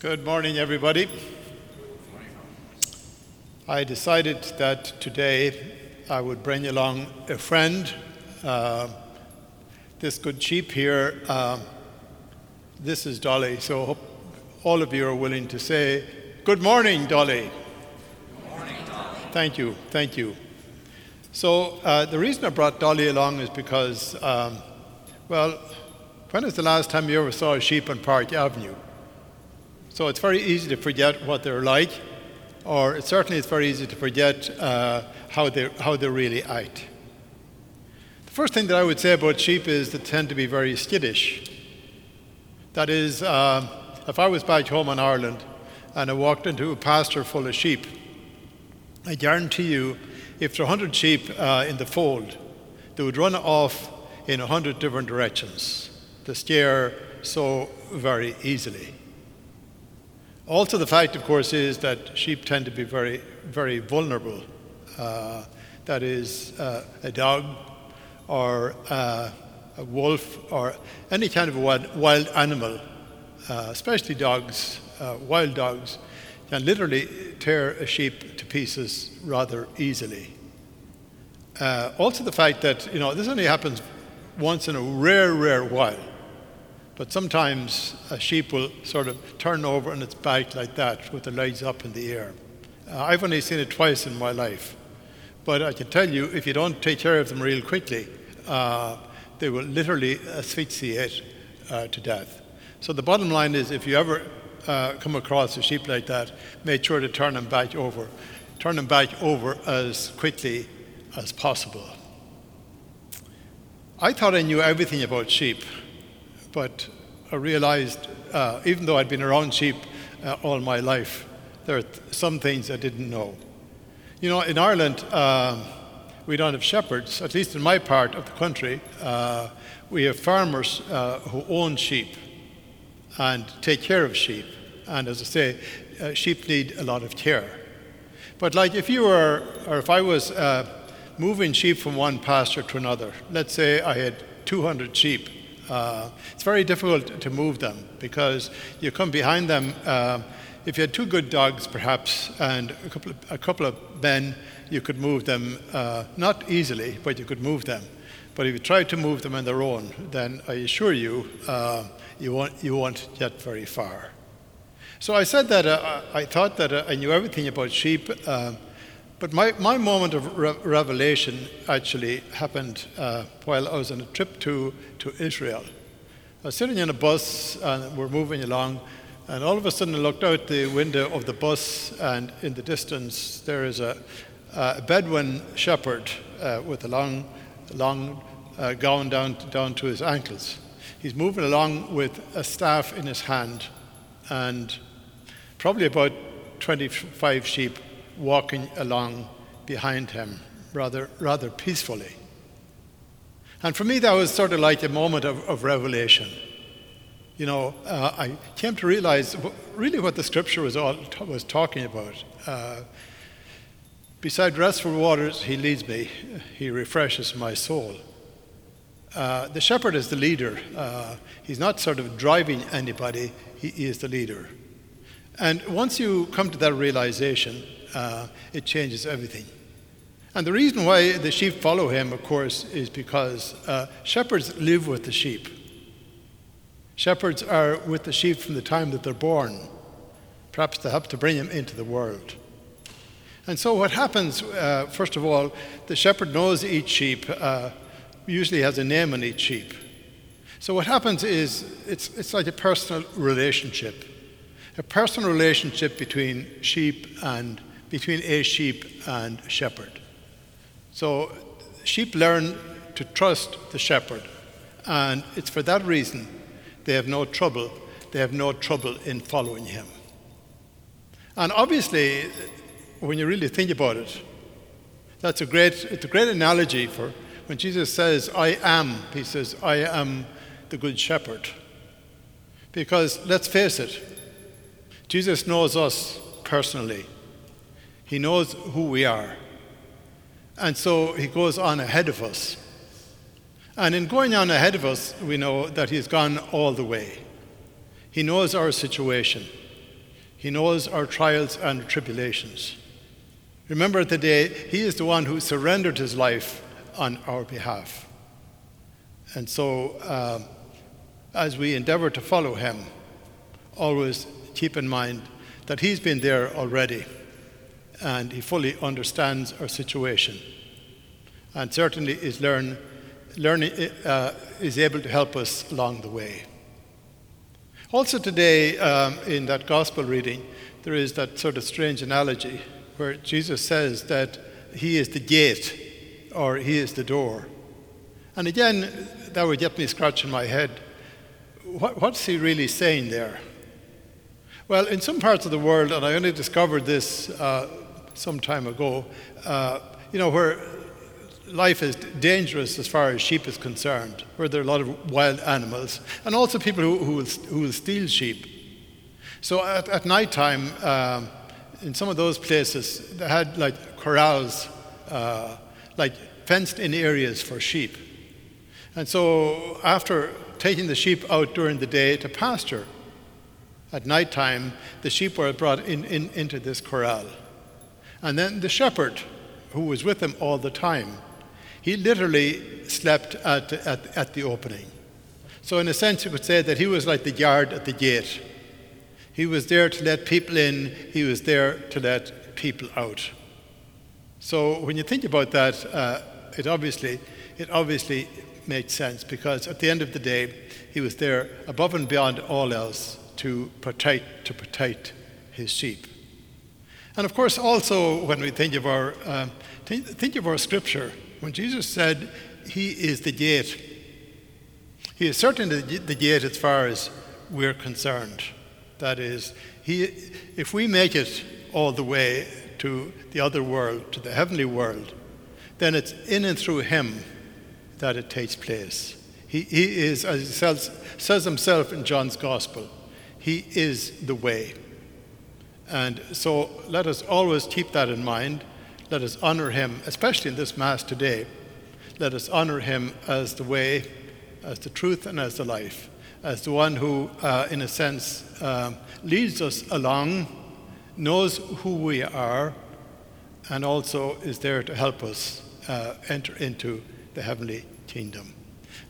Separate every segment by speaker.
Speaker 1: Good morning, everybody. I decided that today I would bring along a friend. Uh, this good sheep here, uh, this is Dolly. So I hope all of you are willing to say, Good morning, Dolly.
Speaker 2: Good morning, Dolly.
Speaker 1: Thank you, thank you. So uh, the reason I brought Dolly along is because, um, well, when was the last time you ever saw a sheep on Park Avenue? So it's very easy to forget what they're like, or certainly it's very easy to forget uh, how, they, how they really act. The first thing that I would say about sheep is they tend to be very skittish. That is, uh, if I was back home in Ireland and I walked into a pasture full of sheep, I guarantee you, if there are 100 sheep uh, in the fold, they would run off in 100 different directions. They steer so very easily. Also, the fact, of course, is that sheep tend to be very, very vulnerable. Uh, that is, uh, a dog or uh, a wolf or any kind of wild, wild animal, uh, especially dogs, uh, wild dogs, can literally tear a sheep to pieces rather easily. Uh, also, the fact that, you know, this only happens once in a rare, rare while. But sometimes a sheep will sort of turn over on its back like that with the legs up in the air. Uh, I've only seen it twice in my life. But I can tell you, if you don't take care of them real quickly, uh, they will literally asphyxiate uh, to death. So the bottom line is if you ever uh, come across a sheep like that, make sure to turn them back over. Turn them back over as quickly as possible. I thought I knew everything about sheep but I realized, uh, even though I'd been around sheep uh, all my life, there are th- some things I didn't know. You know, in Ireland, uh, we don't have shepherds, at least in my part of the country. Uh, we have farmers uh, who own sheep and take care of sheep. And as I say, uh, sheep need a lot of care. But, like, if you were, or if I was moving sheep from one pasture to another, let's say I had 200 sheep uh, it's very difficult to move them because you come behind them. Uh, if you had two good dogs, perhaps, and a couple of, a couple of men, you could move them, uh, not easily, but you could move them. But if you try to move them on their own, then I assure you, uh, you, won't, you won't get very far. So I said that uh, I thought that uh, I knew everything about sheep. But my, my moment of re- revelation actually happened uh, while I was on a trip to, to Israel. I was sitting in a bus and we're moving along, and all of a sudden I looked out the window of the bus, and in the distance there is a, a Bedouin shepherd uh, with a long, long uh, gown down, down to his ankles. He's moving along with a staff in his hand, and probably about 25 sheep walking along behind him rather, rather peacefully. And for me, that was sort of like a moment of, of revelation. You know, uh, I came to realize really what the scripture was, all, was talking about. Uh, Beside restful waters, he leads me, he refreshes my soul. Uh, the shepherd is the leader. Uh, he's not sort of driving anybody, he, he is the leader. And once you come to that realization, uh, it changes everything. And the reason why the sheep follow him, of course, is because uh, shepherds live with the sheep. Shepherds are with the sheep from the time that they're born, perhaps to help to bring them into the world. And so, what happens, uh, first of all, the shepherd knows each sheep, uh, usually has a name on each sheep. So, what happens is it's, it's like a personal relationship, a personal relationship between sheep and between a sheep and shepherd. So sheep learn to trust the shepherd, and it's for that reason they have no trouble. They have no trouble in following him. And obviously, when you really think about it, that's a great, it's a great analogy for when Jesus says, I am, he says, I am the good shepherd. Because let's face it, Jesus knows us personally. He knows who we are. And so he goes on ahead of us. And in going on ahead of us, we know that he's gone all the way. He knows our situation. He knows our trials and tribulations. Remember today, He is the one who surrendered His life on our behalf. And so, uh, as we endeavor to follow Him, always keep in mind that He's been there already and He fully understands our situation and certainly is learn, learning, uh, is able to help us along the way. Also, today um, in that gospel reading, there is that sort of strange analogy where Jesus says that He is the gate or He is the door. And again, that would get me scratching my head. What, what's He really saying there? Well, in some parts of the world, and I only discovered this uh, some time ago, uh, you know, where life is dangerous as far as sheep is concerned, where there are a lot of wild animals, and also people who, who, will, who will steal sheep. So at, at night time, um, in some of those places, they had like corrals, uh, like fenced in areas for sheep. And so after taking the sheep out during the day to pasture, at night time, the sheep were brought in, in, into this corral. And then the shepherd, who was with them all the time, he literally slept at, at, at the opening. So, in a sense, you could say that he was like the guard at the gate. He was there to let people in, he was there to let people out. So, when you think about that, uh, it, obviously, it obviously makes sense because at the end of the day, he was there above and beyond all else to protect, to protect his sheep. And of course, also when we think of our, uh, think, of our scripture, when Jesus said he is the gate, he is certainly the gate as far as we're concerned. That is, he, if we make it all the way to the other world, to the heavenly world, then it's in and through him that it takes place. He, he is, as he says, says himself in John's Gospel, he is the way. And so let us always keep that in mind. Let us honor him, especially in this Mass today. Let us honor him as the way, as the truth, and as the life, as the one who, uh, in a sense, uh, leads us along, knows who we are, and also is there to help us uh, enter into the heavenly kingdom.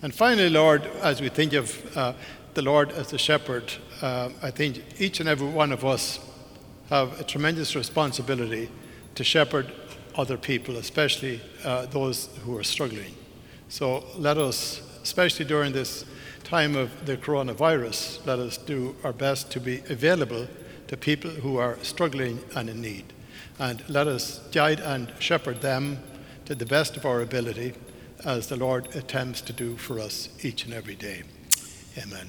Speaker 1: And finally, Lord, as we think of uh, the Lord as the shepherd, uh, I think each and every one of us have a tremendous responsibility to shepherd other people, especially uh, those who are struggling. So let us, especially during this time of the coronavirus, let us do our best to be available to people who are struggling and in need. And let us guide and shepherd them to the best of our ability as the Lord attempts to do for us each and every day. Amen.